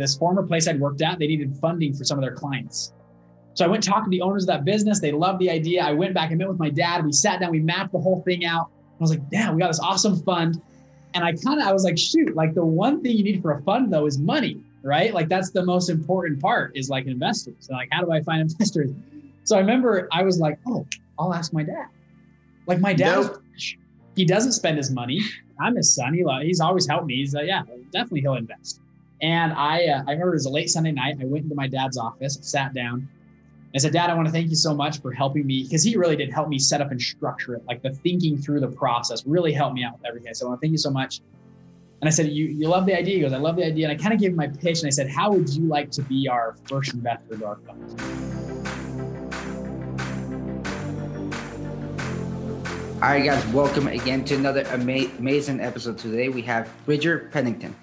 this former place I'd worked at, they needed funding for some of their clients. So I went talking to the owners of that business. They loved the idea. I went back and met with my dad. We sat down, we mapped the whole thing out. I was like, damn, we got this awesome fund. And I kind of, I was like, shoot, like the one thing you need for a fund though is money, right? Like that's the most important part is like investors. So like, how do I find investors? So I remember I was like, oh, I'll ask my dad. Like my dad, nope. he doesn't spend his money. I'm his son. He, he's always helped me. He's like, yeah, definitely he'll invest. And I, uh, I remember it was a late Sunday night. I went into my dad's office, sat down, I said, Dad, I want to thank you so much for helping me because he really did help me set up and structure it. Like the thinking through the process really helped me out with everything. So I want to thank you so much. And I said, you, you love the idea? He goes, I love the idea. And I kind of gave him my pitch and I said, How would you like to be our first investor to our fund? All right, guys, welcome again to another ama- amazing episode. Today we have Bridger Pennington.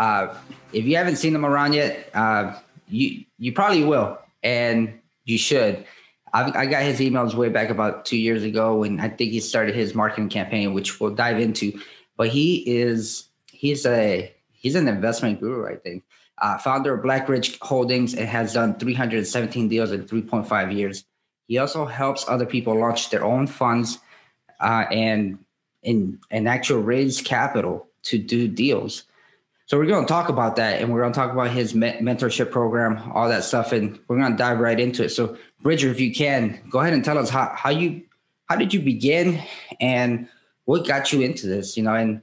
Uh, if you haven't seen him around yet, uh, you you probably will. And you should. I've, I got his emails way back about two years ago, when I think he started his marketing campaign, which we'll dive into. But he is he's a he's an investment guru, I think. Uh, founder of Blackridge Holdings and has done 317 deals in 3.5 years. He also helps other people launch their own funds uh, and in and actual raise capital to do deals. So we're going to talk about that, and we're going to talk about his me- mentorship program, all that stuff, and we're going to dive right into it. So, Bridger, if you can, go ahead and tell us how how you how did you begin, and what got you into this, you know, and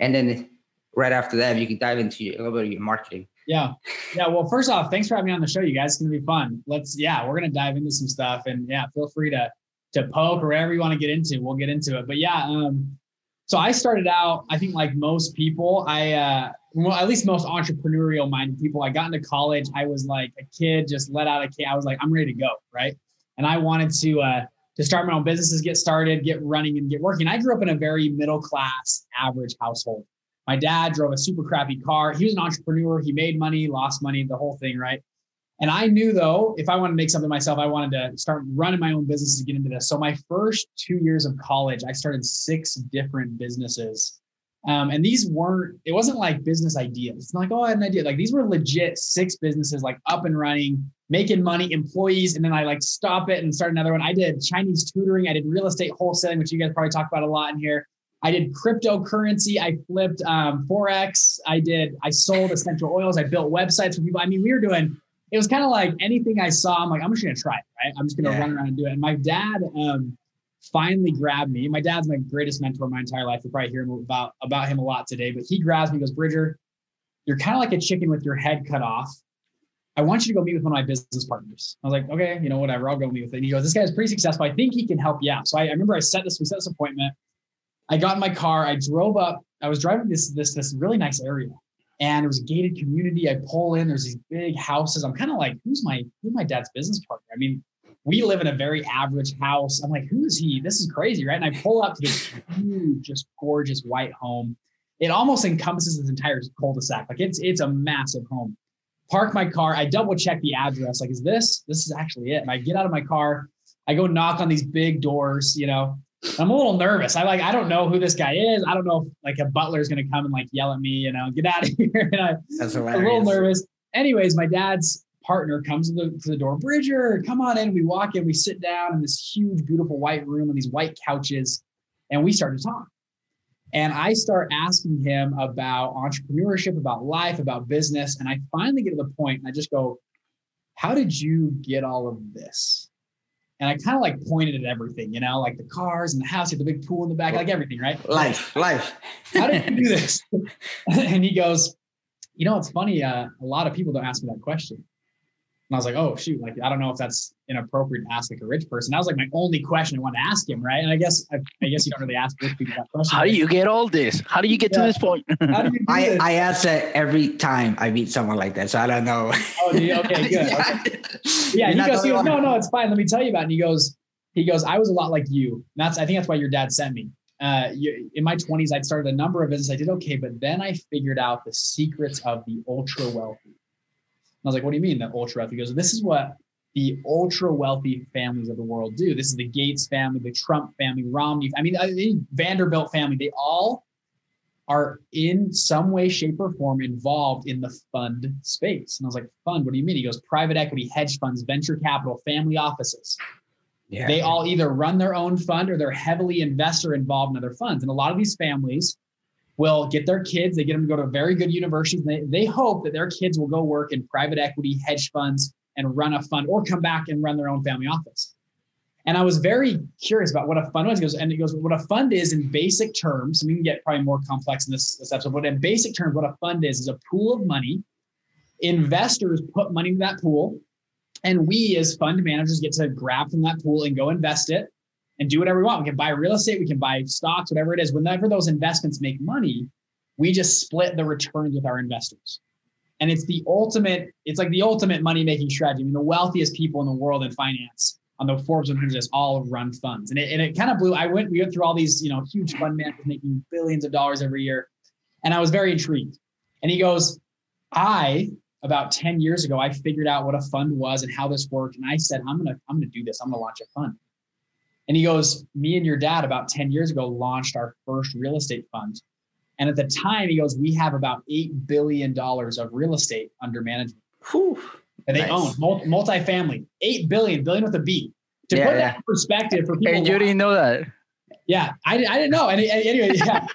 and then right after that, you can dive into a little bit of your marketing. Yeah, yeah. Well, first off, thanks for having me on the show, you guys. It's gonna be fun. Let's yeah, we're gonna dive into some stuff, and yeah, feel free to to poke or whatever you want to get into. We'll get into it. But yeah, um, so I started out, I think like most people, I, uh, well, at least most entrepreneurial minded people, I got into college. I was like a kid, just let out a kid. I was like, I'm ready to go. Right. And I wanted to, uh, to start my own businesses, get started, get running and get working. I grew up in a very middle class, average household. My dad drove a super crappy car. He was an entrepreneur. He made money, lost money, the whole thing. Right. And I knew though, if I wanted to make something myself, I wanted to start running my own business to get into this. So my first two years of college, I started six different businesses. Um, and these weren't, it wasn't like business ideas. It's not like, oh, I had an idea. Like these were legit six businesses, like up and running, making money, employees. And then I like stop it and start another one. I did Chinese tutoring. I did real estate wholesaling, which you guys probably talk about a lot in here. I did cryptocurrency. I flipped um, Forex. I did, I sold essential oils. I built websites for people. I mean, we were doing it was kind of like anything I saw, I'm like, I'm just gonna try it, right? I'm just gonna yeah. run around and do it. And my dad um, finally grabbed me. My dad's my greatest mentor my entire life. You'll probably hear about about him a lot today. But he grabs me, goes, Bridger, you're kind of like a chicken with your head cut off. I want you to go meet with one of my business partners. I was like, okay, you know, whatever, I'll go meet with it. And he goes, this guy's pretty successful. I think he can help you out. So I, I remember I set this, we set this appointment. I got in my car, I drove up, I was driving this this this really nice area and it was a gated community. I pull in, there's these big houses. I'm kind of like, who's my who's my dad's business partner? I mean, we live in a very average house. I'm like, who is he? This is crazy, right? And I pull up to this huge, just gorgeous white home. It almost encompasses this entire cul-de-sac. Like it's it's a massive home. Park my car. I double check the address. Like, is this this is actually it? And I get out of my car. I go knock on these big doors, you know, I'm a little nervous. I like, I don't know who this guy is. I don't know if like a butler is going to come and like yell at me, you know, get out of here. and I. I'm a little nervous. Anyways, my dad's partner comes to the, to the door, Bridger, come on in. We walk in, we sit down in this huge, beautiful white room and these white couches, and we start to talk. And I start asking him about entrepreneurship, about life, about business. And I finally get to the point and I just go, How did you get all of this? and I kind of like pointed at everything, you know, like the cars and the house, the big pool in the back, like everything, right? Life, life. How did you do this? and he goes, you know, it's funny. Uh, a lot of people don't ask me that question. And I was like, oh shoot, like I don't know if that's inappropriate to ask like a rich person. That was like my only question I wanted to ask him, right? And I guess I, I guess you don't really ask rich people that question. How do you get all this? How do you get yeah. to this point? I, this? I ask that every time I meet someone like that, so I don't know. Oh, you, okay, good. yeah, okay. yeah he goes, he goes, no, no, it's fine. Let me tell you about. it. And he goes, he goes, I was a lot like you. And that's I think that's why your dad sent me. Uh, you, in my 20s, I'd started a number of businesses. I did okay, but then I figured out the secrets of the ultra wealthy I was like, what do you mean that ultra wealthy? He goes, this is what the ultra wealthy families of the world do. This is the Gates family, the Trump family, Romney. I mean, uh, the Vanderbilt family. They all are in some way, shape, or form involved in the fund space. And I was like, fund, what do you mean? He goes, private equity, hedge funds, venture capital, family offices. Yeah. They all either run their own fund or they're heavily investor involved in other funds. And a lot of these families will get their kids, they get them to go to very good universities. They, they hope that their kids will go work in private equity, hedge funds, and run a fund or come back and run their own family office. And I was very curious about what a fund was. He goes, and he goes, what a fund is in basic terms, and we can get probably more complex in this, this episode, but in basic terms, what a fund is, is a pool of money. Investors put money in that pool, and we as fund managers get to grab from that pool and go invest it and do whatever we want. We can buy real estate, we can buy stocks, whatever it is. Whenever those investments make money, we just split the returns with our investors. And it's the ultimate, it's like the ultimate money making strategy. I mean, the wealthiest people in the world in finance on the Forbes 100 list all run funds. And it, and it kind of blew, I went, we went through all these, you know, huge fund managers making billions of dollars every year. And I was very intrigued. And he goes, I, about 10 years ago, I figured out what a fund was and how this worked. And I said, I'm going to, I'm going to do this. I'm going to launch a fund. And he goes, me and your dad about 10 years ago launched our first real estate fund. And at the time, he goes, we have about $8 billion of real estate under management. Whew that they nice. own, multi- multifamily, eight billion, billion with a B. To yeah, put yeah. that in perspective for people. And you didn't know that. Yeah, I, I didn't know. And anyway, yeah,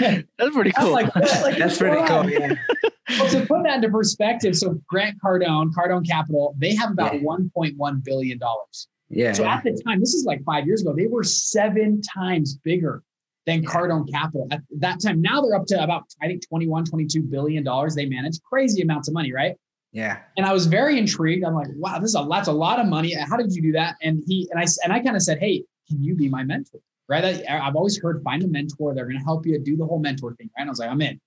that's pretty cool. Like, like, that's pretty cool. Yeah. well, to put that into perspective, so Grant Cardone, Cardone Capital, they have about yeah. 1.1 billion dollars. Yeah. So at the time, this is like five years ago, they were seven times bigger than Cardone Capital at that time. Now they're up to about I think 21, 22 billion dollars. They manage crazy amounts of money, right? Yeah. And I was very intrigued. I'm like, wow, this is a that's a lot of money. How did you do that? And he and I and I kind of said, hey, can you be my mentor? Right. I, have always heard find a mentor. They're going to help you do the whole mentor thing. Right. And I was like, I'm in.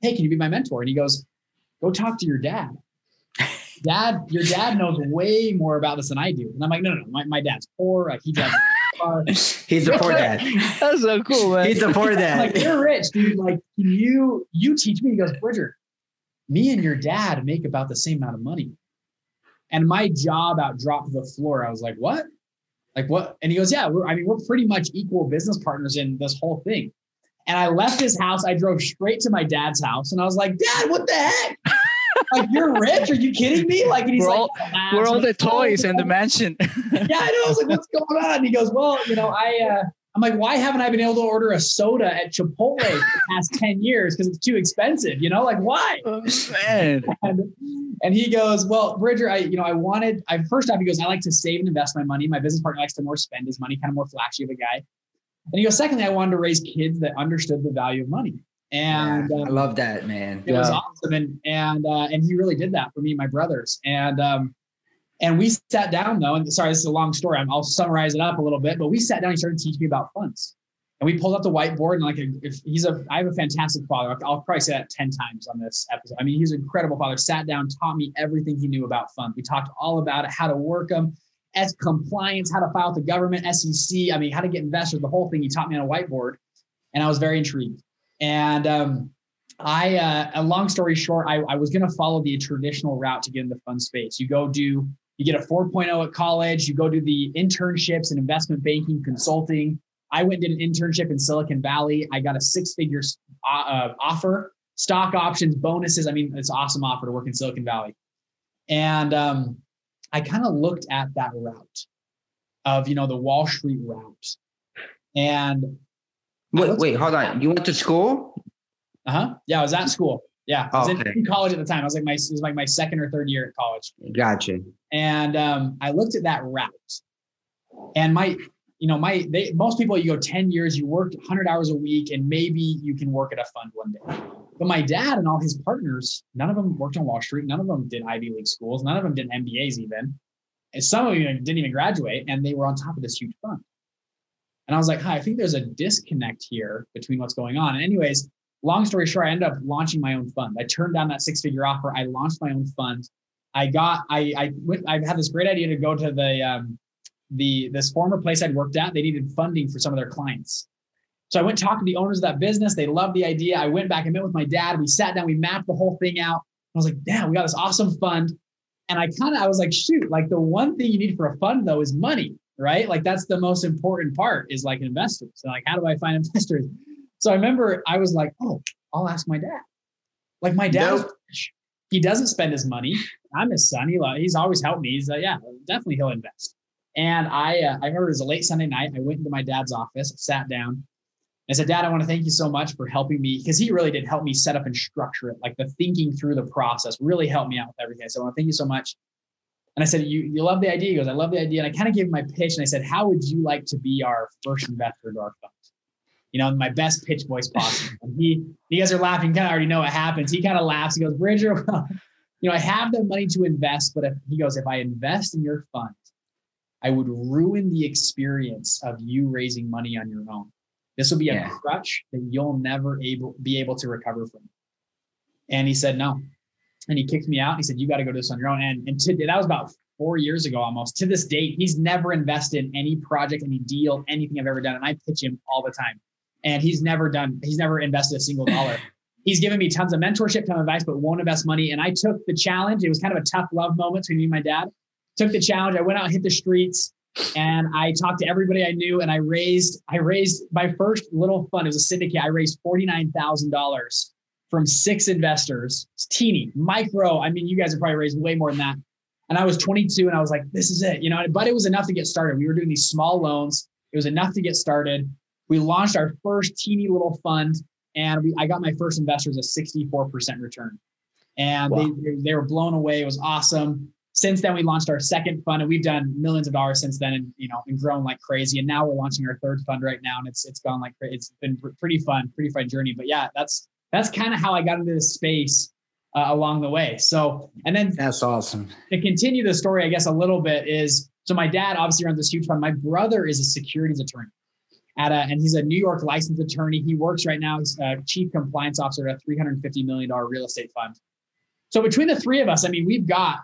Hey, can you be my mentor? And he goes, go talk to your dad. Dad, your dad knows way more about this than I do. And I'm like, no, no, no. My, my dad's poor. Like he drives He's a poor dad. That's so cool, man. He's a poor dad. like you're rich, dude. Like, can you you teach me? He goes, Bridger, me and your dad make about the same amount of money. And my job out dropped the floor. I was like, what? Like what? And he goes, yeah, we're, I mean, we're pretty much equal business partners in this whole thing. And I left his house. I drove straight to my dad's house and I was like, dad, what the heck? Like you're rich? Are you kidding me? Like, and he's we're like, all, oh, we're all the toys in the mansion. yeah, I know. I was like, what's going on? And he goes, well, you know, I, uh, I'm like, why haven't I been able to order a soda at Chipotle for the past 10 years? Because it's too expensive, you know? Like, why? Oh, man. And, and, he goes, Well, Bridger, I, you know, I wanted, I first off, he goes, I like to save and invest my money. My business partner likes to more spend his money, kind of more flashy of a guy. And he goes, secondly, I wanted to raise kids that understood the value of money. And yeah, I um, love that, man. It yeah. was awesome. And and uh, and he really did that for me and my brothers. And um, and we sat down though, and sorry, this is a long story. I'll summarize it up a little bit, but we sat down. He started teaching me about funds, and we pulled up the whiteboard. And like, if he's a, I have a fantastic father. I'll probably say that ten times on this episode. I mean, he's an incredible father. Sat down, taught me everything he knew about funds. We talked all about it, how to work them, as compliance, how to file with the government, SEC. I mean, how to get investors. The whole thing he taught me on a whiteboard, and I was very intrigued. And um, I, uh, a long story short, I, I was going to follow the traditional route to get in the fund space. You go do you get a 4.0 at college, you go do the internships in investment banking, consulting. I went and did an internship in Silicon Valley. I got a six figure uh, uh, offer, stock options, bonuses. I mean, it's awesome offer to work in Silicon Valley. And um, I kind of looked at that route of, you know, the Wall Street route. And wait, wait, hold on. You went to school? Uh huh. Yeah, I was at school. Yeah, I was okay. in college at the time. I was like my it was like my second or third year at college. Gotcha. And um, I looked at that route, and my you know my they most people you go 10 years you work 100 hours a week and maybe you can work at a fund one day but my dad and all his partners none of them worked on wall street none of them did ivy league schools none of them did mbas even and some of them didn't even graduate and they were on top of this huge fund and i was like hi i think there's a disconnect here between what's going on and anyways long story short, I ended up launching my own fund. I turned down that six figure offer. I launched my own fund. I got, I, I went, I had this great idea to go to the, um, the, this former place I'd worked at. They needed funding for some of their clients. So I went talking to the owners of that business. They loved the idea. I went back and met with my dad. We sat down, we mapped the whole thing out. I was like, damn, we got this awesome fund. And I kind of, I was like, shoot, like the one thing you need for a fund though is money, right? Like that's the most important part is like investors. So like, how do I find investors? So I remember I was like, oh, I'll ask my dad. Like my dad, nope. he doesn't spend his money. I'm his son. He he's always helped me. He's like, yeah, definitely he'll invest. And I uh, I remember it was a late Sunday night. I went into my dad's office, sat down. I said, Dad, I want to thank you so much for helping me because he really did help me set up and structure it. Like the thinking through the process really helped me out with everything. So I want to thank you so much. And I said, you, you love the idea? He goes, I love the idea. And I kind of gave him my pitch and I said, How would you like to be our first investor to our fund? You know, my best pitch voice possible. And he, you guys are laughing, kind of already know what happens. He kind of laughs. He goes, Bridger, you know, I have the money to invest, but if he goes, if I invest in your fund, I would ruin the experience of you raising money on your own. This will be a yeah. crutch that you'll never able be able to recover from. And he said no. And he kicked me out. He said, You got to go do this on your own. And, and to, that was about four years ago almost. To this date, he's never invested in any project, any deal, anything I've ever done. And I pitch him all the time. And he's never done, he's never invested a single dollar. he's given me tons of mentorship, tons of advice, but won't invest money. And I took the challenge. It was kind of a tough love moment between me and my dad. Took the challenge. I went out, hit the streets, and I talked to everybody I knew, and I raised I raised my first little fund. It was a syndicate. I raised forty nine thousand dollars from six investors. It's teeny, micro. I mean, you guys have probably raised way more than that. And I was 22, and I was like, "This is it," you know. But it was enough to get started. We were doing these small loans. It was enough to get started. We launched our first teeny little fund, and we I got my first investors a 64% return, and wow. they they were blown away. It was awesome since then we launched our second fund and we've done millions of dollars since then and you know and grown like crazy and now we're launching our third fund right now and it's it's gone like it's been pretty fun pretty fun journey but yeah that's that's kind of how i got into this space uh, along the way so and then that's awesome to continue the story i guess a little bit is so my dad obviously runs this huge fund my brother is a securities attorney at a, and he's a new york licensed attorney he works right now as a chief compliance officer at a 350 million dollar real estate fund so between the three of us i mean we've got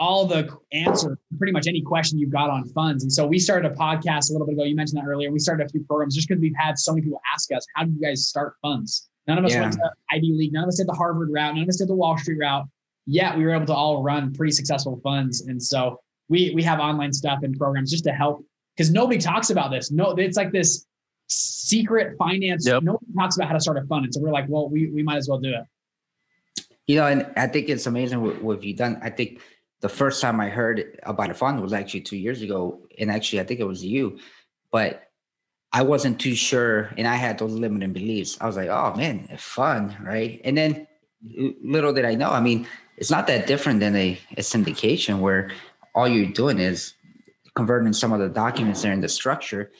all the answer pretty much any question you've got on funds. And so we started a podcast a little bit ago. You mentioned that earlier. We started a few programs just because we've had so many people ask us, how do you guys start funds? None of us yeah. went to Ivy League. None of us did the Harvard route. None of us did the Wall Street route. Yet we were able to all run pretty successful funds. And so we we have online stuff and programs just to help because nobody talks about this. No, it's like this secret finance. Yep. Nobody talks about how to start a fund. And so we're like, well, we we might as well do it. You know, and I think it's amazing what, what you've done. I think the first time I heard about a fund was actually two years ago. And actually, I think it was you, but I wasn't too sure. And I had those limiting beliefs. I was like, oh man, fun, right? And then little did I know, I mean, it's not that different than a, a syndication where all you're doing is converting some of the documents there in the structure.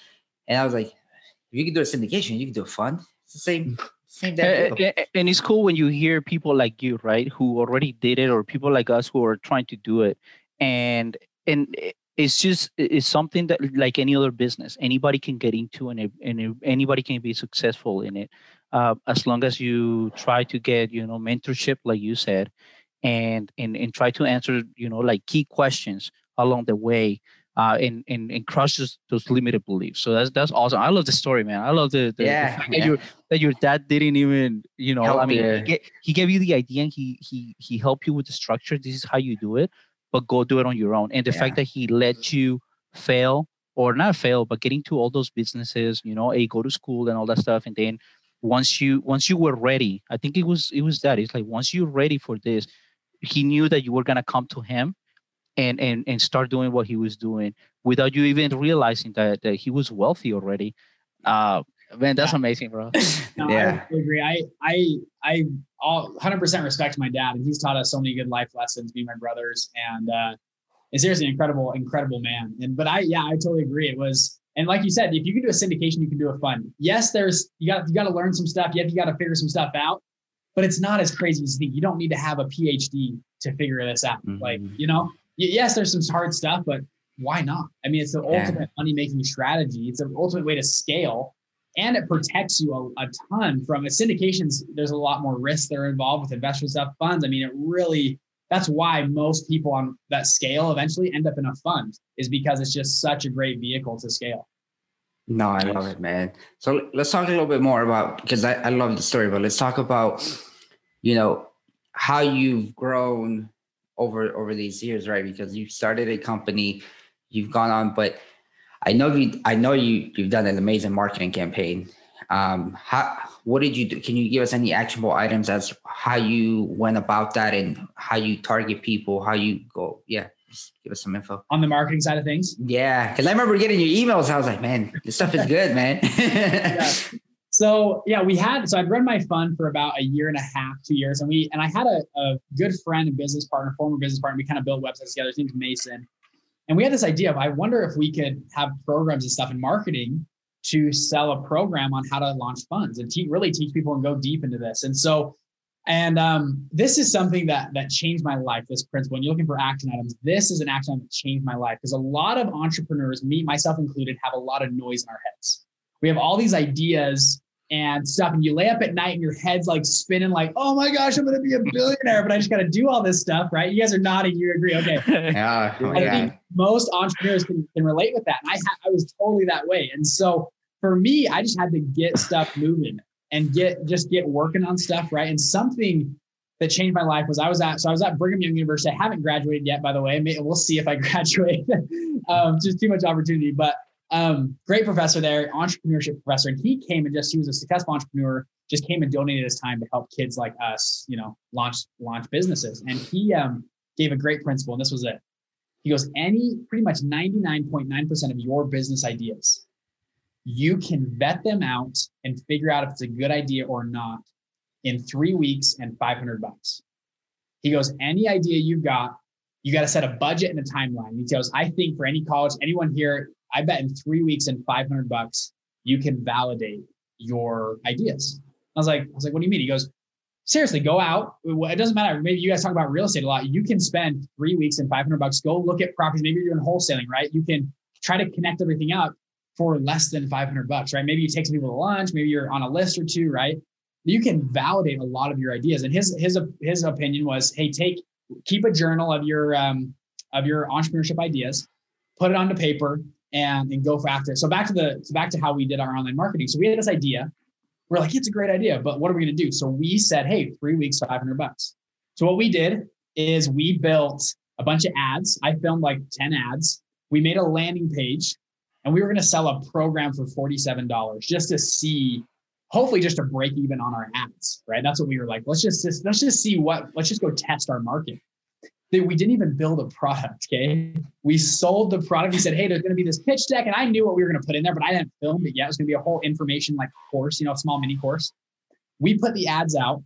And I was like, if you can do a syndication, you can do a fund. It's the same. same and, and it's cool when you hear people like you, right, who already did it, or people like us who are trying to do it, and and it's just it's something that like any other business, anybody can get into, and and anybody can be successful in it, uh, as long as you try to get you know mentorship, like you said, and and and try to answer you know like key questions along the way uh, and, and and crushes those limited beliefs. So that's that's awesome. I love the story, man. I love the, the, yeah, the fact yeah. that your that your dad didn't even you know. Help I mean, he, get, he, gave you the idea and he he he helped you with the structure. This is how you do it, but go do it on your own. And the yeah. fact that he let you fail or not fail, but getting to all those businesses, you know, a go to school and all that stuff, and then once you once you were ready, I think it was it was that. It's like once you're ready for this, he knew that you were gonna come to him and and and start doing what he was doing without you even realizing that, that he was wealthy already. Uh, man, that's yeah. amazing, bro. no, yeah, I agree. I I I all 100% respect my dad, and he's taught us so many good life lessons. Me, and my brothers, and uh, is seriously an incredible, incredible man. And but I yeah, I totally agree. It was. And like you said, if you can do a syndication, you can do a fund. Yes, there's you got you got to learn some stuff. Yet you got to figure some stuff out. But it's not as crazy as you think. You don't need to have a PhD to figure this out. Mm-hmm. Like you know, yes, there's some hard stuff, but why not? I mean, it's the yeah. ultimate money making strategy. It's the ultimate way to scale, and it protects you a, a ton from. Syndications, there's a lot more risk that are involved with investment stuff, funds. I mean, it really that's why most people on that scale eventually end up in a fund is because it's just such a great vehicle to scale. No, I love it, man. So let's talk a little bit more about because I, I love the story, but let's talk about you know how you've grown over over these years, right? Because you started a company, you've gone on, but I know you I know you you've done an amazing marketing campaign Um, how what did you do? Can you give us any actionable items as how you went about that and how you target people, how you go? Yeah, just give us some info on the marketing side of things. Yeah, because I remember getting your emails. I was like, man, this stuff is good, man. yeah. So yeah, we had so I'd run my fund for about a year and a half, two years, and we and I had a, a good friend and business partner, former business partner. We kind of built websites together. His name's Mason, and we had this idea of I wonder if we could have programs and stuff in marketing to sell a program on how to launch funds and te- really teach people and go deep into this. And so, and um, this is something that that changed my life. This principle, and you're looking for action items. This is an action item that changed my life because a lot of entrepreneurs, me myself included, have a lot of noise in our heads. We have all these ideas and stuff, and you lay up at night and your head's like spinning, like, "Oh my gosh, I'm going to be a billionaire," but I just got to do all this stuff, right? You guys are nodding. You agree? Okay. yeah. Oh, I think most entrepreneurs can, can relate with that, and I ha- I was totally that way. And so for me, I just had to get stuff moving and get just get working on stuff, right? And something that changed my life was I was at so I was at Brigham Young University. I haven't graduated yet, by the way. We'll see if I graduate. um, just too much opportunity, but um, great professor there, entrepreneurship professor, and he came and just he was a successful entrepreneur. Just came and donated his time to help kids like us, you know, launch launch businesses. And he um, gave a great principle, and this was it. He goes, any pretty much 99.9% of your business ideas you can vet them out and figure out if it's a good idea or not in three weeks and 500 bucks. He goes, any idea you've got, you got to set a budget and a timeline. He goes, I think for any college, anyone here, I bet in three weeks and 500 bucks, you can validate your ideas. I was like, I was like, what do you mean? He goes, seriously, go out. It doesn't matter. Maybe you guys talk about real estate a lot. You can spend three weeks and 500 bucks. Go look at properties. Maybe you're doing wholesaling, right? You can try to connect everything up for less than 500 bucks, right? Maybe you take some people to lunch, maybe you're on a list or two, right? You can validate a lot of your ideas. And his his his opinion was, hey, take keep a journal of your um, of your entrepreneurship ideas, put it onto paper, and and go after it. So back to the so back to how we did our online marketing. So we had this idea. We're like, it's a great idea, but what are we going to do? So we said, hey, three weeks, 500 bucks. So what we did is we built a bunch of ads. I filmed like 10 ads. We made a landing page and we were going to sell a program for $47 just to see hopefully just to break even on our ads right that's what we were like let's just let's just see what let's just go test our market we didn't even build a product okay we sold the product we said hey there's going to be this pitch deck and i knew what we were going to put in there but i didn't film it yet it was going to be a whole information like course you know a small mini course we put the ads out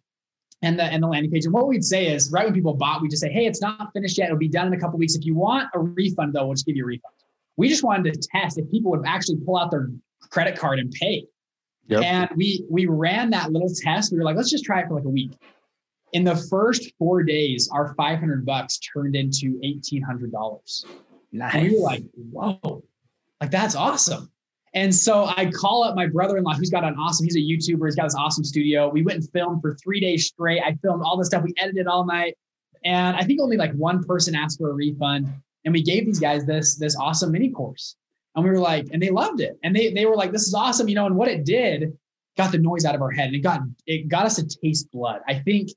and the and the landing page and what we'd say is right when people bought we just say hey it's not finished yet it'll be done in a couple weeks if you want a refund though we'll just give you a refund we just wanted to test if people would actually pull out their credit card and pay. Yep. And we we ran that little test. We were like, let's just try it for like a week. In the first four days, our 500 bucks turned into $1,800. Nice. And we were like, whoa, like that's awesome. And so I call up my brother-in-law, who's got an awesome, he's a YouTuber, he's got this awesome studio. We went and filmed for three days straight. I filmed all the stuff. We edited all night. And I think only like one person asked for a refund and we gave these guys this this awesome mini course and we were like and they loved it and they they were like this is awesome you know and what it did got the noise out of our head and it got it got us to taste blood i think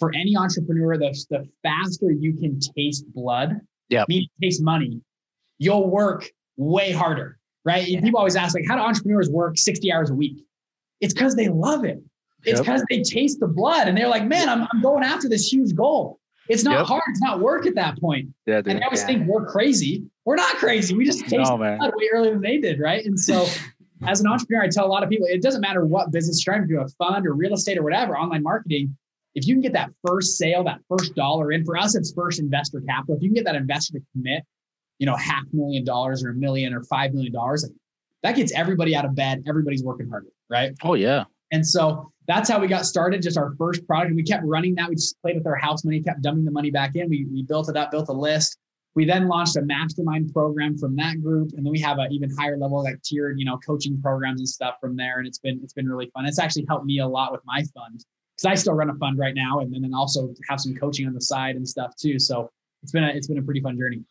for any entrepreneur the, the faster you can taste blood yeah mean taste money you'll work way harder right yeah. people always ask like how do entrepreneurs work 60 hours a week it's because they love it it's because yep. they taste the blood and they're like man I'm, I'm going after this huge goal it's not yep. hard. It's not work at that point. Yeah, dude. And I always yeah. think we're crazy. We're not crazy. We just taste no, blood way earlier than they did, right? And so, as an entrepreneur, I tell a lot of people it doesn't matter what business you're trying to do, a fund or real estate or whatever, online marketing. If you can get that first sale, that first dollar in, for us, it's first investor capital. If you can get that investor to commit, you know, half million dollars or a million or five million dollars, that gets everybody out of bed. Everybody's working harder, right? Oh yeah. And so that's how we got started. Just our first product. We kept running that. We just played with our house money, kept dumping the money back in. We, we built it up, built a list. We then launched a mastermind program from that group, and then we have an even higher level, like tiered, you know, coaching programs and stuff from there. And it's been it's been really fun. It's actually helped me a lot with my fund because I still run a fund right now, and then also have some coaching on the side and stuff too. So it's been a it's been a pretty fun journey.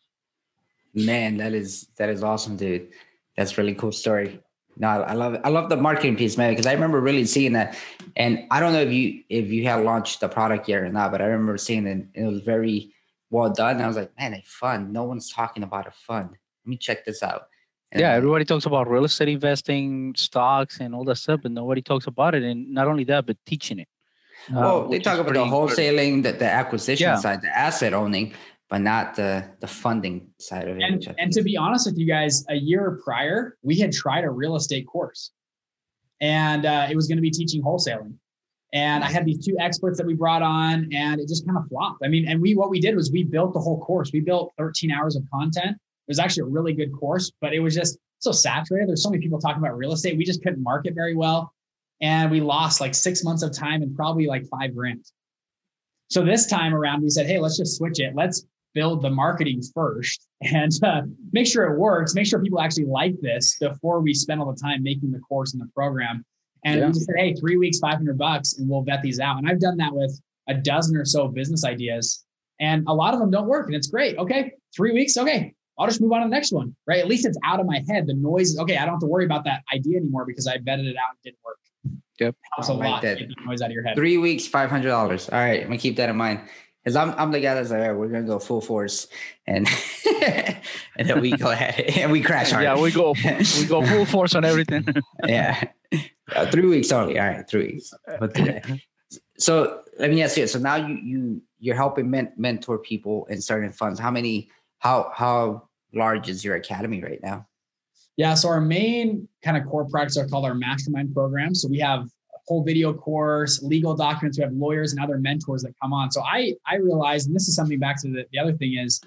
Man, that is that is awesome, dude. That's really cool story. No, I love it. I love the marketing piece, man, because I remember really seeing that. And I don't know if you if you had launched the product yet or not, but I remember seeing it. It was very well done. And I was like, man, a fund. No one's talking about a fund. Let me check this out. yeah, everybody talks about real estate investing, stocks, and all that stuff, but nobody talks about it. And not only that, but teaching it. Well, uh, they talk about the wholesaling, the, the acquisition yeah. side, the asset owning, but not the the funding side of it. And, and to be honest with you guys, a year prior, we had tried a real estate course, and uh, it was going to be teaching wholesaling. And I had these two experts that we brought on, and it just kind of flopped. I mean, and we what we did was we built the whole course. We built 13 hours of content. It was actually a really good course, but it was just so saturated. There's so many people talking about real estate. We just couldn't market very well. And we lost like six months of time and probably like five grand. So this time around, we said, hey, let's just switch it. Let's build the marketing first and uh, make sure it works, make sure people actually like this before we spend all the time making the course and the program. And yeah. we just said, hey, three weeks, 500 bucks, and we'll vet these out. And I've done that with a dozen or so business ideas. And a lot of them don't work. And it's great. Okay. Three weeks. Okay. I'll just move on to the next one. Right. At least it's out of my head. The noise is okay. I don't have to worry about that idea anymore because I vetted it out and didn't work. Yep. Helps a lot. That. noise out of your head. Three weeks, $500. All right. I'm going to keep that in mind. Because I'm, I'm the guy that's like, right, we're gonna go full force, and and then we go ahead and we crash hard. Yeah, we go we go full force on everything. yeah, uh, three weeks only. All right, three weeks. But so let me ask you. So now you you you're helping men, mentor people and starting funds. How many? How how large is your academy right now? Yeah, so our main kind of core products are called our mastermind program. So we have a whole video course, legal documents. We have lawyers and other mentors that come on. So I I realized, and this is something back to the, the other thing is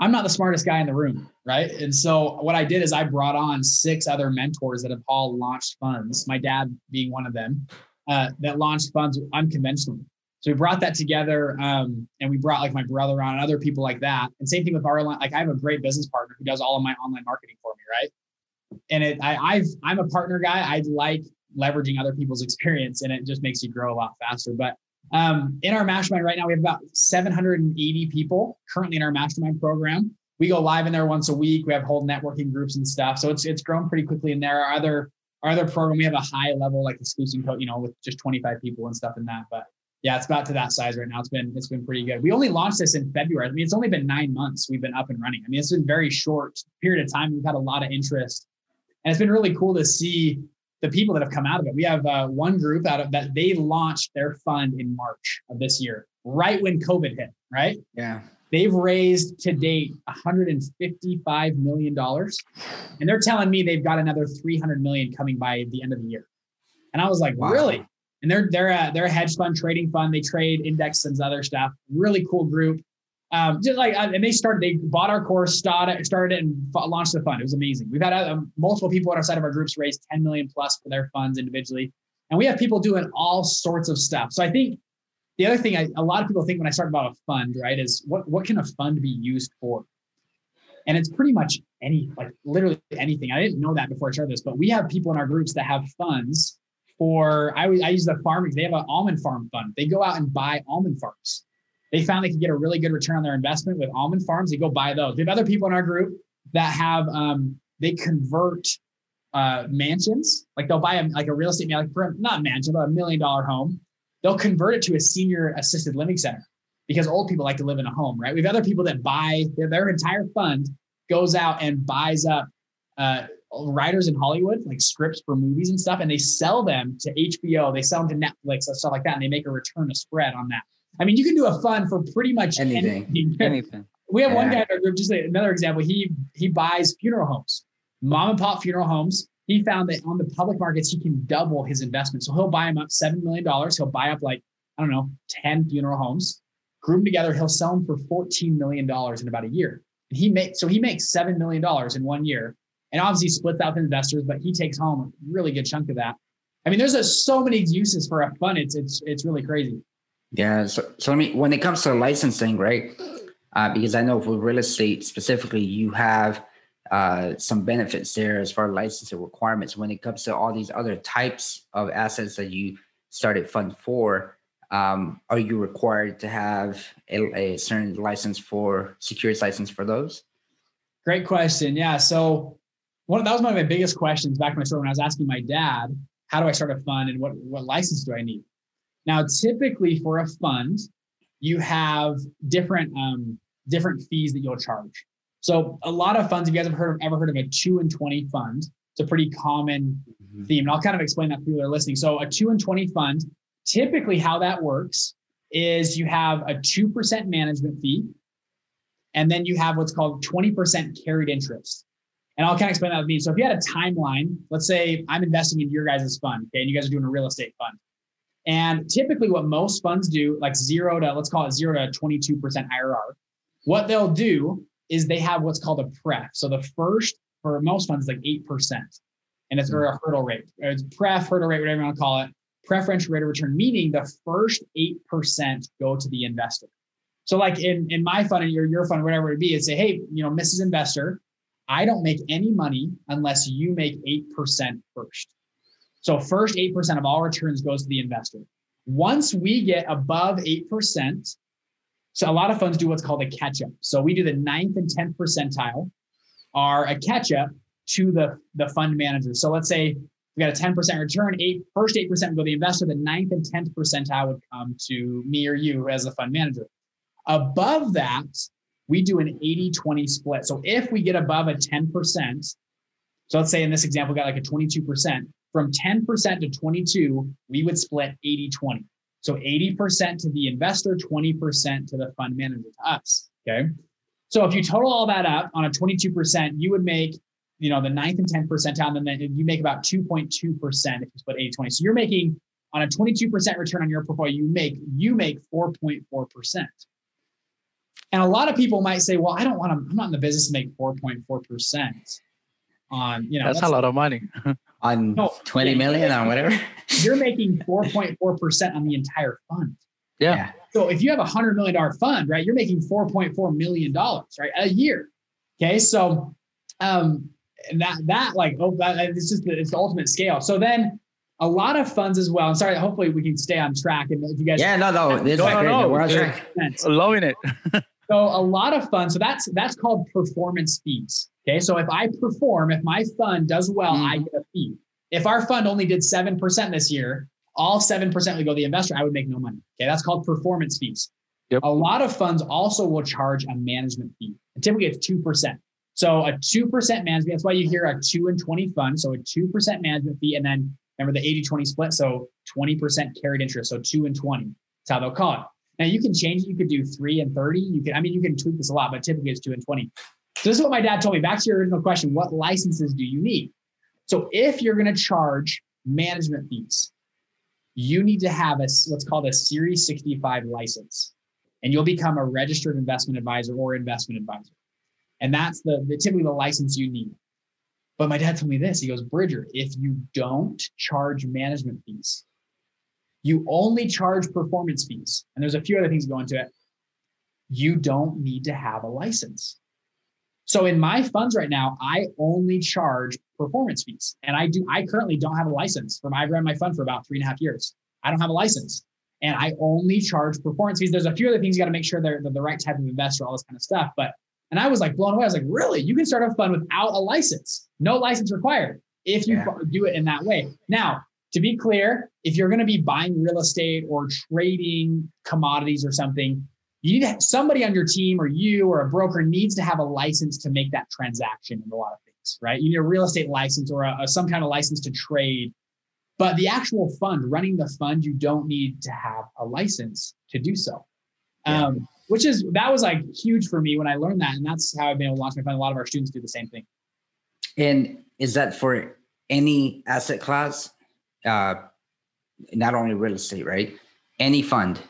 I'm not the smartest guy in the room, right? And so what I did is I brought on six other mentors that have all launched funds, my dad being one of them, uh, that launched funds unconventionally. So we brought that together, um, and we brought like my brother on and other people like that. And same thing with our like I have a great business partner who does all of my online marketing for me, right? And it I, I've I'm a partner guy. I like leveraging other people's experience and it just makes you grow a lot faster. But um, in our mastermind right now, we have about 780 people currently in our mastermind program. We go live in there once a week. We have whole networking groups and stuff. So it's it's grown pretty quickly in there. Our other our other program, we have a high level like exclusive code, you know, with just 25 people and stuff in that. But yeah, it's about to that size right now. It's been it's been pretty good. We only launched this in February. I mean, it's only been nine months we've been up and running. I mean, it's been very short period of time. We've had a lot of interest, and it's been really cool to see the people that have come out of it. We have uh, one group out of that they launched their fund in March of this year, right when COVID hit, right? Yeah. They've raised to date 155 million dollars, and they're telling me they've got another 300 million coming by the end of the year. And I was like, wow. really? And they're they're a, they're a hedge fund trading fund. They trade index and other stuff. Really cool group. Um, just like, uh, and they started, they bought our course, started, started it and launched the fund. It was amazing. We've had uh, multiple people on our side of our groups raise 10 million plus for their funds individually. And we have people doing all sorts of stuff. So I think the other thing I, a lot of people think when I start about a fund, right, is what, what can a fund be used for? And it's pretty much any, like literally anything. I didn't know that before I started this, but we have people in our groups that have funds for, I, I use the farming, they have an almond farm fund. They go out and buy almond farms they found they could get a really good return on their investment with almond farms. They go buy those. We have other people in our group that have um, they convert uh, mansions. Like they'll buy a, like a real estate like not mansion, but a million dollar home. They'll convert it to a senior assisted living center because old people like to live in a home, right? We have other people that buy their, their entire fund goes out and buys up uh, writers in Hollywood, like scripts for movies and stuff, and they sell them to HBO. They sell them to Netflix and stuff like that, and they make a return, a spread on that. I mean, you can do a fund for pretty much anything. Anything. anything. We have yeah. one guy in our group, just another example. He he buys funeral homes, hmm. mom and pop funeral homes. He found that on the public markets, he can double his investment. So he'll buy them up $7 million. He'll buy up like, I don't know, 10 funeral homes, group them together. He'll sell them for $14 million in about a year. And he makes, so he makes $7 million in one year and obviously splits out with investors, but he takes home a really good chunk of that. I mean, there's a, so many uses for a fund. It's, it's, it's really crazy. Yeah. So, so let me, when it comes to licensing, right? Uh, because I know for real estate specifically, you have uh, some benefits there as far as licensing requirements. When it comes to all these other types of assets that you started fund for, um, are you required to have a, a certain license for security license for those? Great question. Yeah. So one that was one of my biggest questions back in my story when I was asking my dad, how do I start a fund and what, what license do I need? Now, typically for a fund, you have different um, different fees that you'll charge. So a lot of funds, if you guys have heard of, ever heard of a two and 20 fund, it's a pretty common mm-hmm. theme. And I'll kind of explain that for people that are listening. So a two and 20 fund, typically how that works is you have a 2% management fee, and then you have what's called 20% carried interest. And I'll kind of explain that with me. So if you had a timeline, let's say I'm investing in your guys' fund, okay, and you guys are doing a real estate fund. And typically what most funds do, like zero to, let's call it zero to 22% IRR, what they'll do is they have what's called a pref. So the first for most funds is like 8%. And it's mm-hmm. a hurdle rate. It's pref, hurdle rate, whatever you want to call it. Preferential rate of return, meaning the first 8% go to the investor. So like in, in my fund and your, your fund, whatever it be, it's say, hey, you know, Mrs. Investor, I don't make any money unless you make 8% first. So first 8% of all returns goes to the investor. Once we get above 8%, so a lot of funds do what's called a catch up. So we do the ninth and 10th percentile are a catch up to the, the fund manager. So let's say we got a 10% return, eight, first 8% would go to the investor, the ninth and 10th percentile would come to me or you as a fund manager. Above that, we do an 80 20 split. So if we get above a 10%, so let's say in this example, we got like a 22%, from 10% to 22, we would split 80 20. So 80% to the investor, 20% to the fund manager, to us. Okay. So if you total all that up on a 22%, you would make, you know, the ninth and 10th percentile, and then you make about 2.2% if you split 80 20. So you're making on a 22% return on your portfolio, you make you make 4.4%. And a lot of people might say, well, I don't want to, I'm not in the business to make 4.4% on, you know, that's, that's a lot of money. on no, 20 yeah, million or whatever. You're making 4.4% on the entire fund. Yeah. So if you have a hundred million dollar fund, right, you're making 4.4 million dollars, right, a year. Okay. So, um, that, that like, oh, that, it's just the, it's the ultimate scale. So then a lot of funds as well. I'm sorry. Hopefully we can stay on track. And if you guys, yeah, no, no, no, no, no, we're on track. Loving it. so a lot of funds. So that's that's called performance fees. Okay, so if I perform, if my fund does well, mm-hmm. I get a fee. If our fund only did seven percent this year, all seven percent would go to the investor. I would make no money. Okay, that's called performance fees. Yep. A lot of funds also will charge a management fee. And typically it's two percent. So a two percent management. That's why you hear a two and twenty fund. So a two percent management fee, and then remember the 80-20 split. So twenty percent carried interest. So two and twenty. That's how they'll call it. Now you can change it. You could do three and 30. You can, I mean, you can tweak this a lot, but typically it's two and 20. So this is what my dad told me. Back to your original question, what licenses do you need? So if you're going to charge management fees, you need to have a what's called a Series 65 license, and you'll become a registered investment advisor or investment advisor. And that's the, the typically the license you need. But my dad told me this. He goes, Bridger, if you don't charge management fees, you only charge performance fees, and there's a few other things go into it. You don't need to have a license. So in my funds right now, I only charge performance fees, and I do. I currently don't have a license. From I've run my fund for about three and a half years. I don't have a license, and I only charge performance fees. There's a few other things you got to make sure they're, they're the right type of investor, all this kind of stuff. But and I was like blown away. I was like, really? You can start a fund without a license, no license required if you yeah. do it in that way. Now, to be clear, if you're going to be buying real estate or trading commodities or something, you need somebody on your team or you or a broker needs to have a license to make that transaction in a lot of things, right? You need a real estate license or a, a, some kind of license to trade. But the actual fund, running the fund, you don't need to have a license to do so. Um, which is that was like huge for me when I learned that, and that's how I've been able to launch my fund. A lot of our students do the same thing. And is that for any asset class? uh, not only real estate, right? Any fund.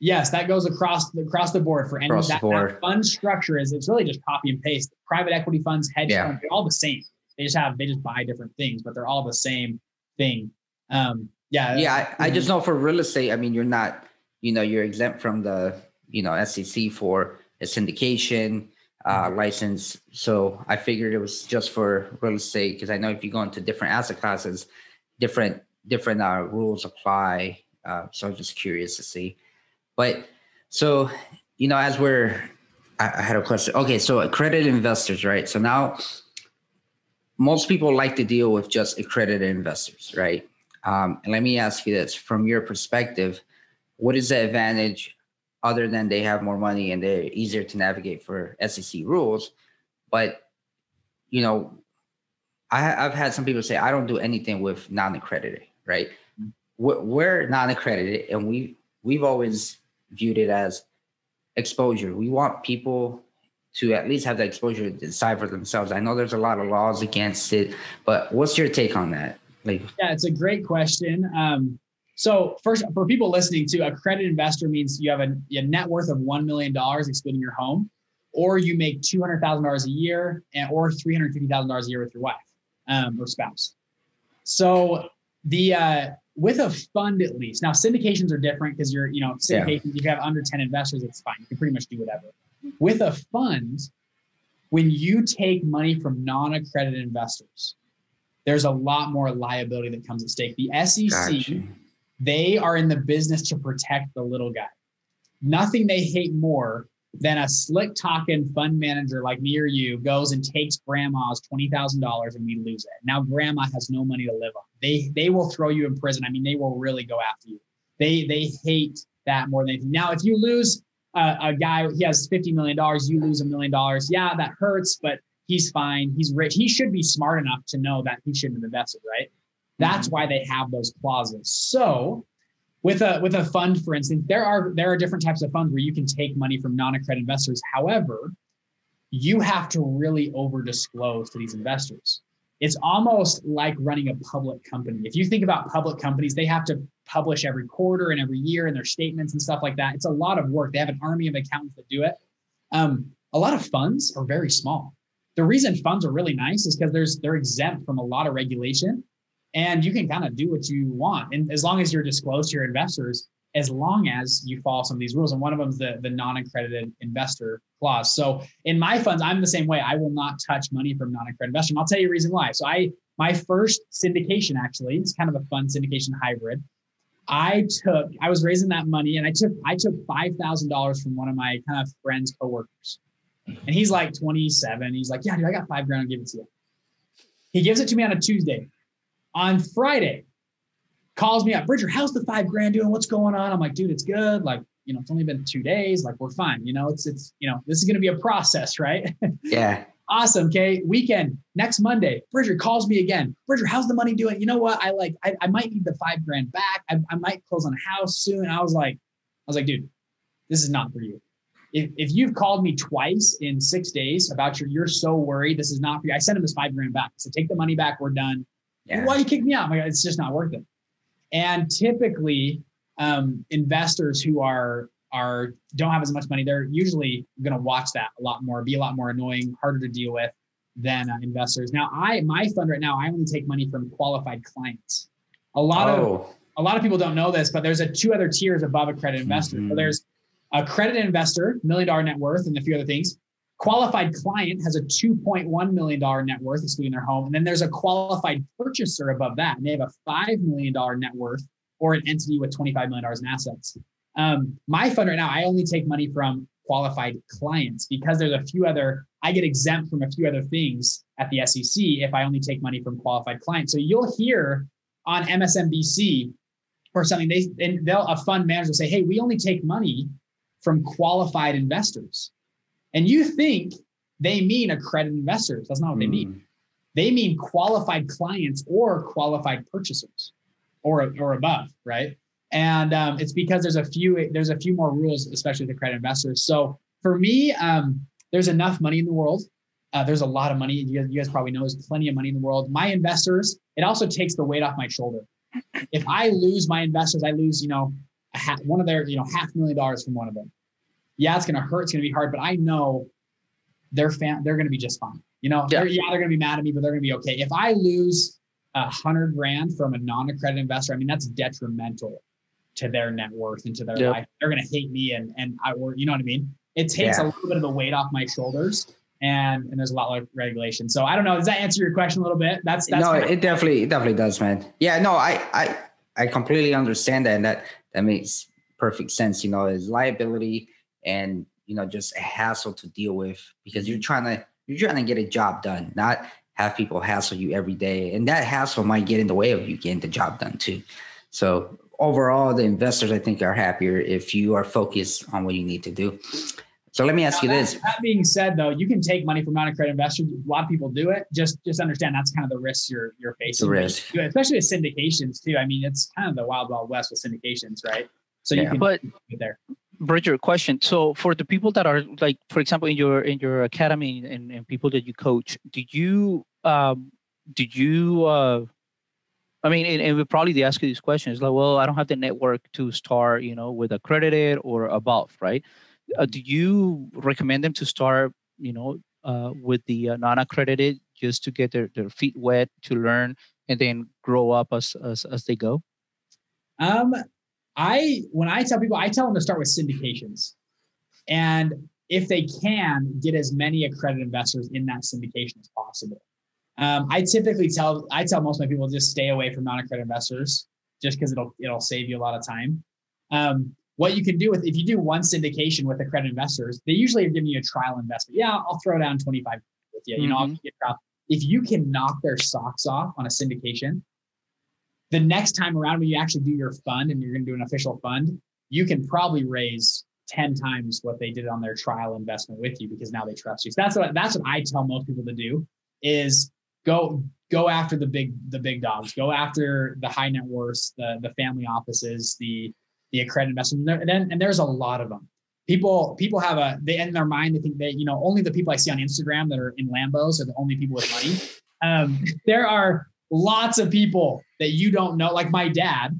Yes, that goes across the, across the board for any across that, that, fund structure is it's really just copy and paste. Private equity funds, hedge yeah. funds, they're all the same. They just have they just buy different things, but they're all the same thing. Um, yeah. Yeah, I, I just know for real estate, I mean, you're not, you know, you're exempt from the, you know, SEC for a syndication uh, mm-hmm. license. So I figured it was just for real estate because I know if you go into different asset classes, different different uh, rules apply. Uh, so I'm just curious to see. But so you know, as we're, I, I had a question. Okay, so accredited investors, right? So now most people like to deal with just accredited investors, right? Um, and let me ask you this: from your perspective, what is the advantage other than they have more money and they're easier to navigate for SEC rules. But you know, I, have had some people say I don't do anything with non-accredited, right? We're, we're non-accredited, and we we've always viewed it as exposure. We want people to at least have the exposure to decide for themselves. I know there's a lot of laws against it, but what's your take on that? Like, yeah, it's a great question. Um, so first, for people listening to, accredited investor means you have a, a net worth of one million dollars, excluding your home, or you make two hundred thousand dollars a year, and or three hundred fifty thousand dollars a year with your wife um, or spouse. So the uh, with a fund at least. Now syndications are different because you're you know syndications. Yeah. If you have under ten investors, it's fine. You can pretty much do whatever. With a fund, when you take money from non-accredited investors, there's a lot more liability that comes at stake. The SEC, gotcha. they are in the business to protect the little guy. Nothing they hate more than a slick talking fund manager like me or you goes and takes grandma's $20,000 and we lose it. Now grandma has no money to live on. They they will throw you in prison. I mean, they will really go after you. They they hate that more than anything. Now, if you lose a, a guy, he has $50 million, you lose a million dollars. Yeah, that hurts, but he's fine. He's rich. He should be smart enough to know that he shouldn't have invested, right? That's mm-hmm. why they have those clauses. So with a with a fund, for instance, there are there are different types of funds where you can take money from non-accredited investors. However, you have to really over disclose to these investors. It's almost like running a public company. If you think about public companies, they have to publish every quarter and every year and their statements and stuff like that. It's a lot of work. They have an army of accountants that do it. Um, a lot of funds are very small. The reason funds are really nice is because there's they're exempt from a lot of regulation and you can kind of do what you want. And as long as you're disclosed to your investors, as long as you follow some of these rules. And one of them is the, the non-accredited investor clause. So in my funds, I'm the same way. I will not touch money from non-accredited investors. And I'll tell you a reason why. So I my first syndication actually, it's kind of a fun syndication hybrid. I took, I was raising that money and I took, I took five thousand dollars from one of my kind of friends, coworkers. And he's like 27. He's like, Yeah, dude, I got five grand, I'll give it to you. He gives it to me on a Tuesday on Friday, calls me up, Bridger, how's the five grand doing? What's going on? I'm like, dude, it's good. Like, you know, it's only been two days. Like, we're fine. You know, it's it's you know, this is gonna be a process, right? Yeah. awesome. Okay. Weekend, next Monday, Bridger calls me again. Bridger, how's the money doing? You know what? I like, I, I might need the five grand back. I, I might close on a house soon. I was like, I was like, dude, this is not for you. If, if you've called me twice in six days about your, you're so worried, this is not for you. I sent him this five grand back. So take the money back. We're done. Yeah. Why you kick me out? I'm like, it's just not worth it. And typically, um, investors who are are don't have as much money, they're usually going to watch that a lot more, be a lot more annoying, harder to deal with than uh, investors. Now, I my fund right now, I only take money from qualified clients. A lot oh. of a lot of people don't know this, but there's a two other tiers above accredited investor. Mm-hmm. So there's accredited investor, million dollar net worth, and a few other things. Qualified client has a $2.1 million net worth, excluding their home. And then there's a qualified purchaser above that. And they have a $5 million net worth or an entity with $25 million in assets. Um, my fund right now, I only take money from qualified clients because there's a few other, I get exempt from a few other things at the SEC if I only take money from qualified clients. So you'll hear on MSNBC or something, they and they'll a fund manager will say, Hey, we only take money from qualified investors. And you think they mean accredited investors. That's not what mm. they mean. Hmm. They mean qualified clients or qualified purchasers or, or above, right? And um, it's because there's a few there's a few more rules, especially the accredited investors. So for me, um, there's enough money in the world. Uh, there's a lot of money. You guys, you guys probably know there's plenty of money in the world. My investors, it also takes the weight off my shoulder. If I lose my investors, I lose, you know, half, one of their, you know, half million dollars from one of them yeah, it's going to hurt. It's going to be hard, but I know they're fan, they're going to be just fine. You know, yeah, they're, yeah, they're going to be mad at me, but they're going to be okay. If I lose a hundred grand from a non-accredited investor, I mean, that's detrimental to their net worth and to their yep. life. They're going to hate me and, and I work, you know what I mean? It takes yeah. a little bit of the weight off my shoulders and, and there's a lot of regulation. So I don't know. Does that answer your question a little bit? That's, that's no, it definitely, it definitely does, man. Yeah, no, I, I, I completely understand that. And that, that makes perfect sense. You know, is liability and you know just a hassle to deal with because you're mm-hmm. trying to you're trying to get a job done, not have people hassle you every day, and that hassle might get in the way of you getting the job done too. So overall, the investors I think are happier if you are focused on what you need to do. So let me ask now you that, this. That being said, though, you can take money from non-accredited investors. A lot of people do it. Just just understand that's kind of the risk you're you're facing. The risk, especially with syndications too. I mean, it's kind of the wild wild west with syndications, right? So yeah. you can but there. Bridger, question. So for the people that are like, for example, in your in your academy and, and people that you coach, do you um, did you uh, I mean, and, and we probably they ask you these questions like, well, I don't have the network to start, you know, with accredited or above, right? Uh, do you recommend them to start, you know, uh, with the uh, non-accredited just to get their, their feet wet to learn and then grow up as, as as they go? Um, I when I tell people, I tell them to start with syndications, and if they can, get as many accredited investors in that syndication as possible. Um, I typically tell I tell most of my people just stay away from non-accredited investors just because it'll it'll save you a lot of time. Um, what you can do with if you do one syndication with accredited investors, they usually are giving you a trial investment. Yeah, I'll throw down 25 with you. You mm-hmm. know, if you can knock their socks off on a syndication, the next time around when you actually do your fund and you're going to do an official fund, you can probably raise 10 times what they did on their trial investment with you because now they trust you. So that's what that's what I tell most people to do is go go after the big the big dogs. Go after the high net worths the the family offices the the accredited investment and, then, and there's a lot of them. People people have a they in their mind they think that you know only the people i see on instagram that are in lambos are the only people with money. Um, there are lots of people that you don't know like my dad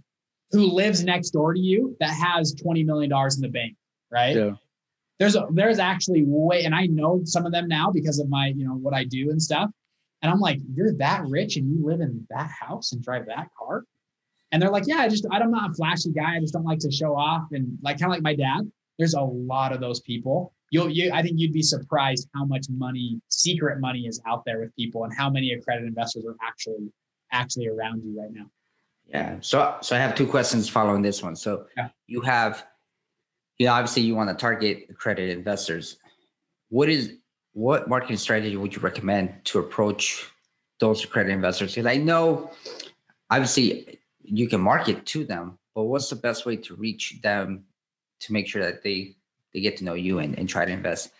who lives next door to you that has 20 million dollars in the bank right yeah there's a, there's actually way and i know some of them now because of my you know what i do and stuff and I'm like, you're that rich and you live in that house and drive that car? And they're like, yeah, I just, I'm not a flashy guy. I just don't like to show off. And like, kind of like my dad, there's a lot of those people. You'll, you, I think you'd be surprised how much money, secret money is out there with people and how many accredited investors are actually, actually around you right now. Yeah. So, so I have two questions following this one. So yeah. you have, you know, obviously you want to target accredited investors. What is, what marketing strategy would you recommend to approach those accredited investors? Because I know, obviously, you can market to them, but what's the best way to reach them to make sure that they they get to know you and, and try to invest?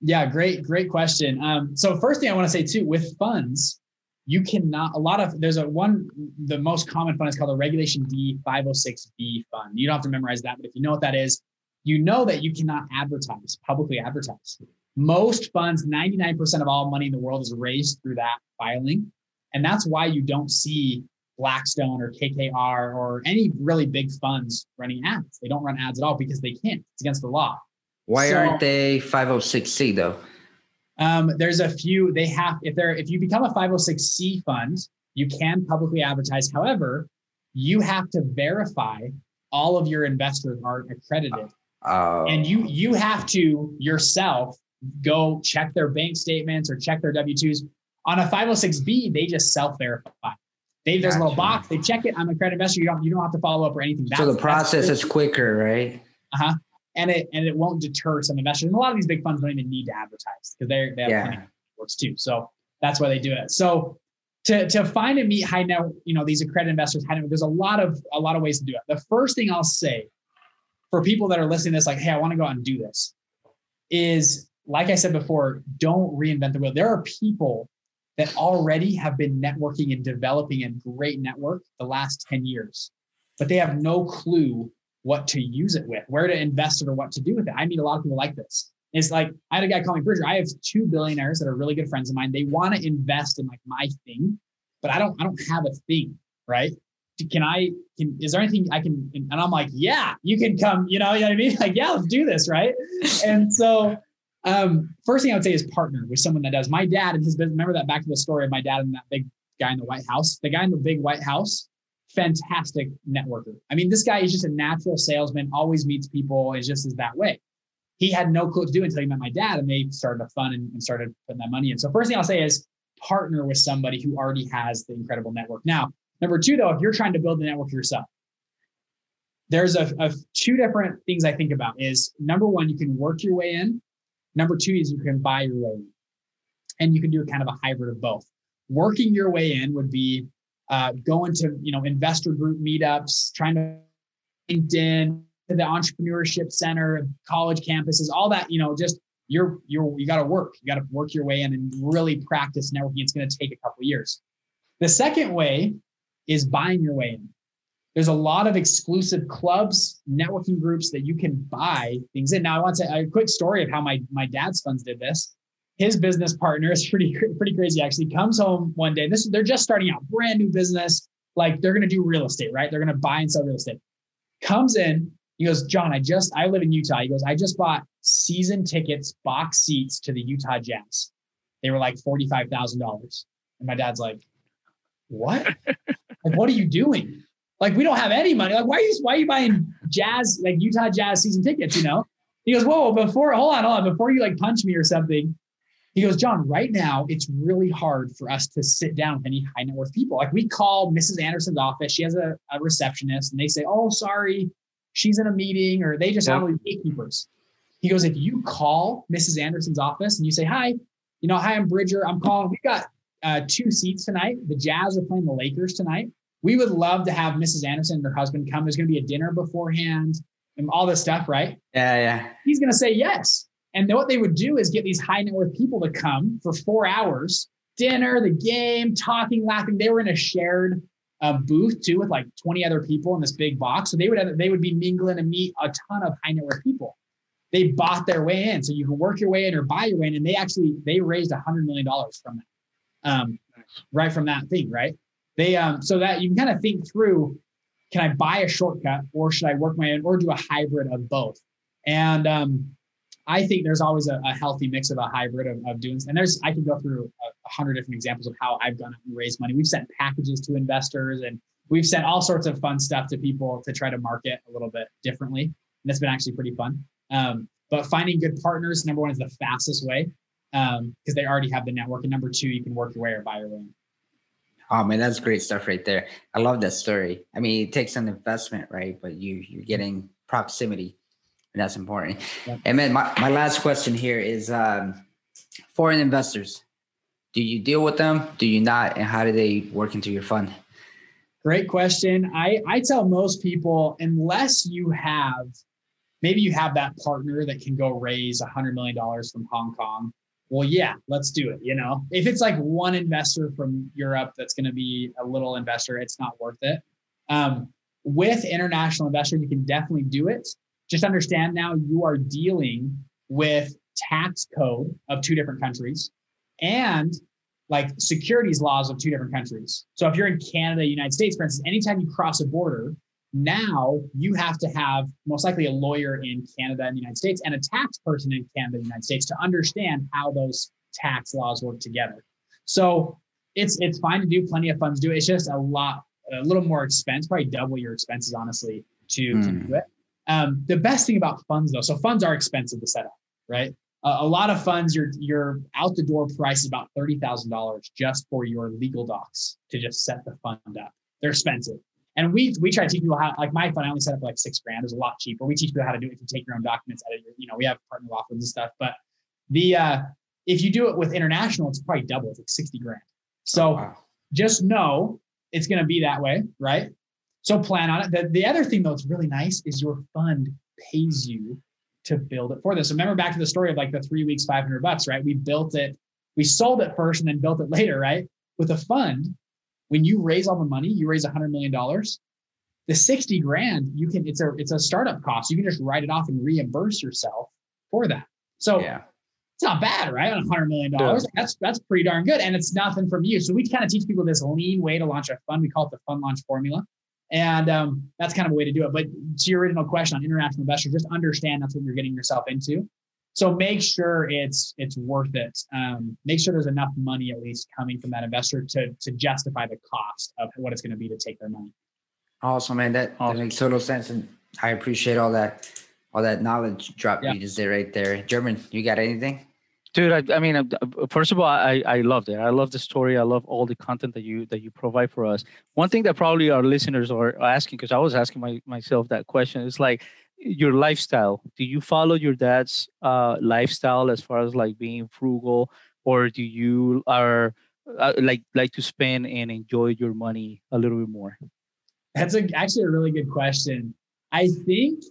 Yeah, great, great question. Um, so first thing I want to say too, with funds, you cannot a lot of there's a one the most common fund is called a regulation D 506B fund. You don't have to memorize that, but if you know what that is, you know that you cannot advertise, publicly advertise. Most funds, 99% of all money in the world is raised through that filing. And that's why you don't see Blackstone or KKR or any really big funds running ads. They don't run ads at all because they can't. It's against the law. Why so, aren't they 506c though? Um, there's a few. They have if they're if you become a 506c fund, you can publicly advertise. However, you have to verify all of your investors are accredited, uh, and you you have to yourself go check their bank statements or check their W 2s. On a 506B, they just self verify. They, there's gotcha. a little box. They check it. I'm a credit investor. You don't, you don't have to follow up or anything. That's, so the process is quicker, right? Uh huh. And it and it won't deter some investors. And a lot of these big funds don't even need to advertise because they they have yeah. works too. So that's why they do it. So to to find and meet high net, you know, these accredited investors, high net, there's a lot of a lot of ways to do it. The first thing I'll say for people that are listening to this, like, hey, I want to go out and do this, is like I said before, don't reinvent the wheel. There are people that already have been networking and developing a great network the last 10 years, but they have no clue what to use it with, where to invest it or what to do with it. I meet a lot of people like this. It's like I had a guy call me Bridger. I have two billionaires that are really good friends of mine. They want to invest in like my thing, but I don't I don't have a thing, right? Can I can is there anything I can and I'm like, yeah, you can come, you know, you know what I mean? Like, yeah, let's do this, right? And so um, first thing I would say is partner with someone that does. My dad and his business. Remember that back to the story of my dad and that big guy in the White House. The guy in the big White House, fantastic networker. I mean, this guy is just a natural salesman. Always meets people. Is just is that way. He had no clue to do until he met my dad, and they started a fund and, and started putting that money in. So first thing I'll say is partner with somebody who already has the incredible network. Now, number two, though, if you're trying to build the network yourself, there's a, a, two different things I think about is number one, you can work your way in Number two is you can buy your way in. And you can do a kind of a hybrid of both. Working your way in would be uh, going to you know investor group meetups, trying to LinkedIn, to the entrepreneurship center, college campuses, all that. You know, just you're you're you got to work. You got to work your way in and really practice networking. It's going to take a couple years. The second way is buying your way in. There's a lot of exclusive clubs, networking groups that you can buy things in. Now, I want to a quick story of how my my dad's funds did this. His business partner is pretty pretty crazy. Actually, comes home one day. This they're just starting out, brand new business. Like they're going to do real estate, right? They're going to buy and sell real estate. Comes in. He goes, John, I just I live in Utah. He goes, I just bought season tickets, box seats to the Utah Jazz. They were like forty five thousand dollars. And my dad's like, what? like, what are you doing? Like, we don't have any money. Like, why are you why are you buying jazz, like Utah Jazz season tickets? You know? He goes, Whoa, before hold on, hold on, before you like punch me or something. He goes, John, right now it's really hard for us to sit down with any high net worth people. Like we call Mrs. Anderson's office, she has a, a receptionist, and they say, Oh, sorry, she's in a meeting, or they just yep. have gatekeepers. He goes, if you call Mrs. Anderson's office and you say, Hi, you know, hi, I'm Bridger. I'm calling. We got uh, two seats tonight. The Jazz are playing the Lakers tonight. We would love to have Mrs. Anderson and her husband come. There's going to be a dinner beforehand and all this stuff, right? Yeah, yeah. He's going to say yes. And then what they would do is get these high net worth people to come for four hours, dinner, the game, talking, laughing. They were in a shared uh, booth too with like 20 other people in this big box. So they would have, they would be mingling and meet a ton of high net worth people. They bought their way in, so you can work your way in or buy your way in, and they actually they raised a hundred million dollars from that um, right from that thing, right? They um, so that you can kind of think through: can I buy a shortcut, or should I work my own, or do a hybrid of both? And um, I think there's always a, a, healthy mix of a hybrid of, of doing. And there's I can go through a, a hundred different examples of how I've gone and raised money. We've sent packages to investors, and we've sent all sorts of fun stuff to people to try to market a little bit differently. And it's been actually pretty fun. Um, but finding good partners, number one, is the fastest way because um, they already have the network. And number two, you can work your way or buy your way. Oh man, that's great stuff right there. I love that story. I mean, it takes an investment, right? But you you're getting proximity, that's important. Yep. And then my, my last question here is um, foreign investors. Do you deal with them? Do you not? And how do they work into your fund? Great question. I, I tell most people, unless you have, maybe you have that partner that can go raise a $100 million from Hong Kong well, yeah, let's do it. You know, if it's like one investor from Europe that's going to be a little investor, it's not worth it. Um, with international investors, you can definitely do it. Just understand now you are dealing with tax code of two different countries and like securities laws of two different countries. So if you're in Canada, United States, for instance, anytime you cross a border, now you have to have most likely a lawyer in Canada and the United States and a tax person in Canada and the United States to understand how those tax laws work together. So it's it's fine to do plenty of funds do it. It's just a lot, a little more expense, probably double your expenses, honestly, to, mm. to hmm. do it. Um, the best thing about funds though, so funds are expensive to set up, right? Uh, a lot of funds, your your out the door price is about thirty thousand dollars just for your legal docs to just set the fund up. They're expensive. And we we try to teach people how like my fund I only set up like six grand. It's a lot cheaper. We teach people how to do it if you take your own documents, edit your, you know, we have partner law firms and stuff. But the uh if you do it with international, it's probably double, it's like 60 grand. So oh, wow. just know it's gonna be that way, right? So plan on it. The, the other thing though, it's really nice is your fund pays you to build it for this. Remember back to the story of like the three weeks, 500 bucks, right? We built it, we sold it first and then built it later, right? With a fund, when you raise all the money, you raise a hundred million dollars. The 60 grand, you can, it's a it's a startup cost. You can just write it off and reimburse yourself for that. So yeah. it's not bad, right? On a hundred million dollars. Yeah. That's that's pretty darn good. And it's nothing from you. So we kind of teach people this lean way to launch a fund. We call it the fund launch formula. And um, that's kind of a way to do it. But to your original question on international investors, just understand that's what you're getting yourself into. So make sure it's it's worth it. Um, make sure there's enough money at least coming from that investor to to justify the cost of what it's going to be to take their money. Awesome, man. That, awesome. that makes total sense, and I appreciate all that all that knowledge drop yeah. you just did right there. German, you got anything? Dude, I, I mean, uh, first of all, I, I loved it. I love the story. I love all the content that you that you provide for us. One thing that probably our listeners are asking, because I was asking my, myself that question, is like, your lifestyle do you follow your dad's uh, lifestyle as far as like being frugal or do you are uh, like like to spend and enjoy your money a little bit more? That's a, actually a really good question. I think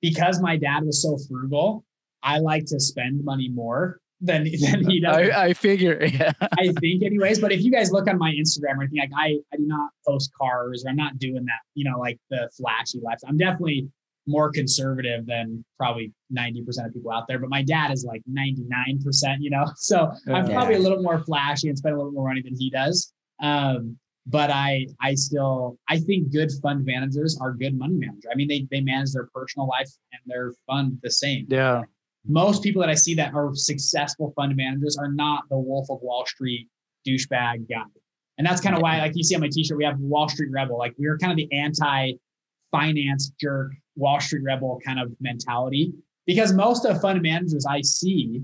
because my dad was so frugal, I like to spend money more than than he does. I, I figure, yeah. I think, anyways. But if you guys look on my Instagram or anything, like I, I do not post cars or I'm not doing that, you know, like the flashy life. I'm definitely more conservative than probably 90% of people out there. But my dad is like 99%, you know, so I'm Yeah. probably a little more flashy and spend a little more money than he does. Um, but I, I still, I think good fund managers are good money managers. I mean, they, they manage their personal life and their fund the same Yeah. Most people that I see that are successful fund managers are not the Wolf of Wall Street douchebag guy. And that's kind of why, like you see on my t-shirt, we have Wall Street Rebel. Like we are kind of the anti-finance jerk Wall Street Rebel kind of mentality. Because most of fund managers I see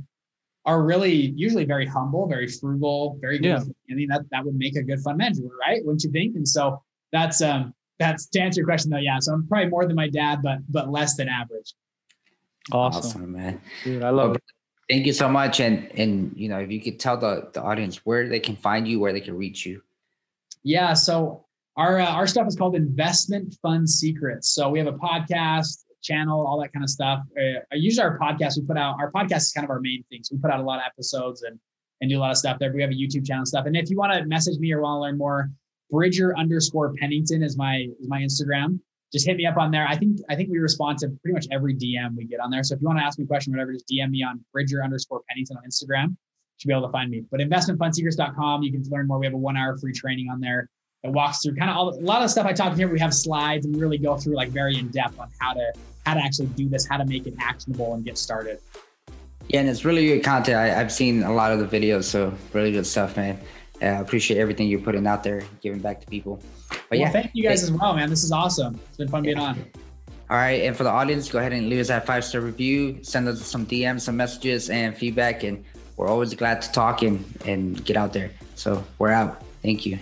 are really usually very humble, very frugal, very good. Yeah. I mean, that that would make a good fund manager, right? Wouldn't you think? And so that's um that's to answer your question though, yeah. So I'm probably more than my dad, but but less than average. Awesome. Awesome, man. Dude, I love Well, it. Thank you so much. And and you know, if you could tell the, the audience where they can find you, where they can reach you. Yeah. So our uh, our stuff is called Investment Fund Secrets. So we have a podcast channel, all that kind of stuff. Uh, usually our podcast we put out. Our podcast is kind of our main thing. So we put out a lot of episodes and and do a lot of stuff there. But we have a YouTube channel and stuff. And if you want to message me or want to learn more, Bridger underscore Pennington is my is my Instagram. Just hit me up on there. I think I think we respond to pretty much every DM we get on there. So if you want to ask me a question, whatever, just DM me on Bridger underscore Pennington on Instagram. You should be able to find me. But investmentfundsecrets.com, you can learn more. We have a one hour free training on there that walks through kind of all, a lot of stuff I talked here. We have slides and we really go through like very in depth on how to how to actually do this, how to make it actionable and get started. Yeah, and it's really good content. I, I've seen a lot of the videos, so really good stuff, man. Uh, I appreciate everything you're putting out there, giving back to people. But Well, yeah, thank you guys as well, man. This is awesome. It's been fun being on. All right, and for the audience, go ahead and leave us that five star review. Send us some DMs, some messages, and feedback, and we're always glad to talk and and get out there. So we're out. Thank you.